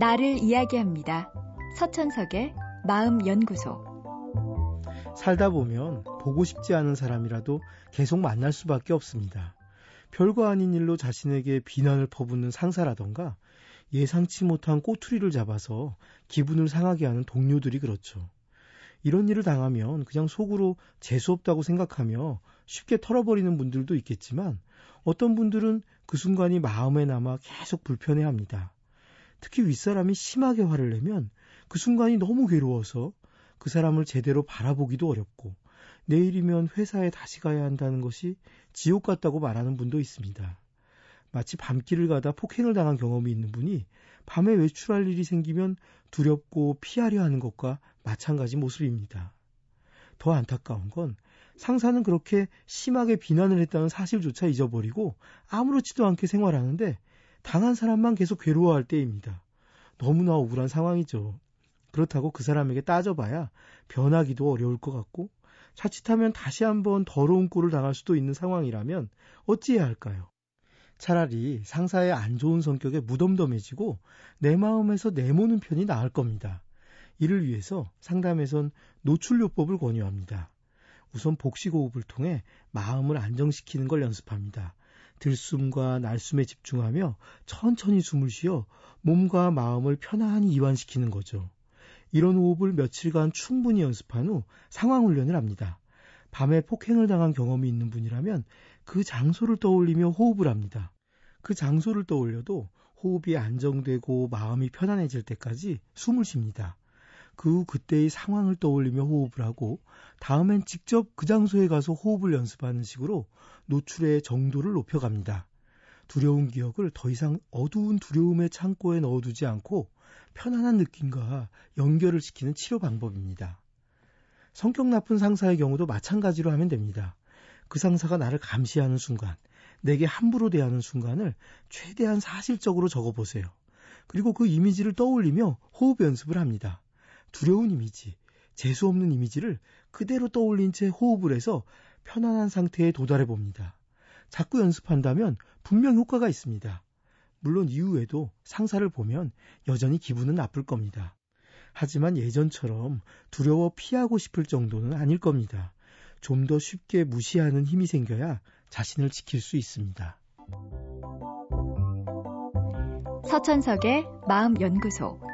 나를 이야기합니다. 서천석의 마음연구소. 살다 보면 보고 싶지 않은 사람이라도 계속 만날 수밖에 없습니다. 별거 아닌 일로 자신에게 비난을 퍼붓는 상사라던가 예상치 못한 꼬투리를 잡아서 기분을 상하게 하는 동료들이 그렇죠. 이런 일을 당하면 그냥 속으로 재수없다고 생각하며 쉽게 털어버리는 분들도 있겠지만 어떤 분들은 그 순간이 마음에 남아 계속 불편해합니다. 특히 윗사람이 심하게 화를 내면 그 순간이 너무 괴로워서 그 사람을 제대로 바라보기도 어렵고 내일이면 회사에 다시 가야 한다는 것이 지옥 같다고 말하는 분도 있습니다. 마치 밤길을 가다 폭행을 당한 경험이 있는 분이 밤에 외출할 일이 생기면 두렵고 피하려 하는 것과 마찬가지 모습입니다. 더 안타까운 건 상사는 그렇게 심하게 비난을 했다는 사실조차 잊어버리고 아무렇지도 않게 생활하는데 당한 사람만 계속 괴로워할 때입니다. 너무나 억울한 상황이죠. 그렇다고 그 사람에게 따져봐야 변하기도 어려울 것 같고 자칫하면 다시 한번 더러운 꼴을 당할 수도 있는 상황이라면 어찌해야 할까요? 차라리 상사의 안 좋은 성격에 무덤덤해지고 내 마음에서 내모는 편이 나을 겁니다. 이를 위해서 상담에선 노출요법을 권유합니다. 우선 복식호흡을 통해 마음을 안정시키는 걸 연습합니다. 들숨과 날숨에 집중하며 천천히 숨을 쉬어 몸과 마음을 편안히 이완시키는 거죠. 이런 호흡을 며칠간 충분히 연습한 후 상황 훈련을 합니다. 밤에 폭행을 당한 경험이 있는 분이라면 그 장소를 떠올리며 호흡을 합니다. 그 장소를 떠올려도 호흡이 안정되고 마음이 편안해질 때까지 숨을 쉽니다. 그 후 그때의 상황을 떠올리며 호흡을 하고 다음엔 직접 그 장소에 가서 호흡을 연습하는 식으로 노출의 정도를 높여갑니다. 두려운 기억을 더 이상 어두운 두려움의 창고에 넣어두지 않고 편안한 느낌과 연결을 시키는 치료 방법입니다. 성격 나쁜 상사의 경우도 마찬가지로 하면 됩니다. 그 상사가 나를 감시하는 순간, 내게 함부로 대하는 순간을 최대한 사실적으로 적어보세요. 그리고 그 이미지를 떠올리며 호흡 연습을 합니다. 두려운 이미지, 재수 없는 이미지를 그대로 떠올린 채 호흡을 해서 편안한 상태에 도달해 봅니다. 자꾸 연습한다면 분명 효과가 있습니다. 물론 이후에도 상사를 보면 여전히 기분은 나쁠 겁니다. 하지만 예전처럼 두려워 피하고 싶을 정도는 아닐 겁니다. 좀 더 쉽게 무시하는 힘이 생겨야 자신을 지킬 수 있습니다. 서천석의 마음연구소.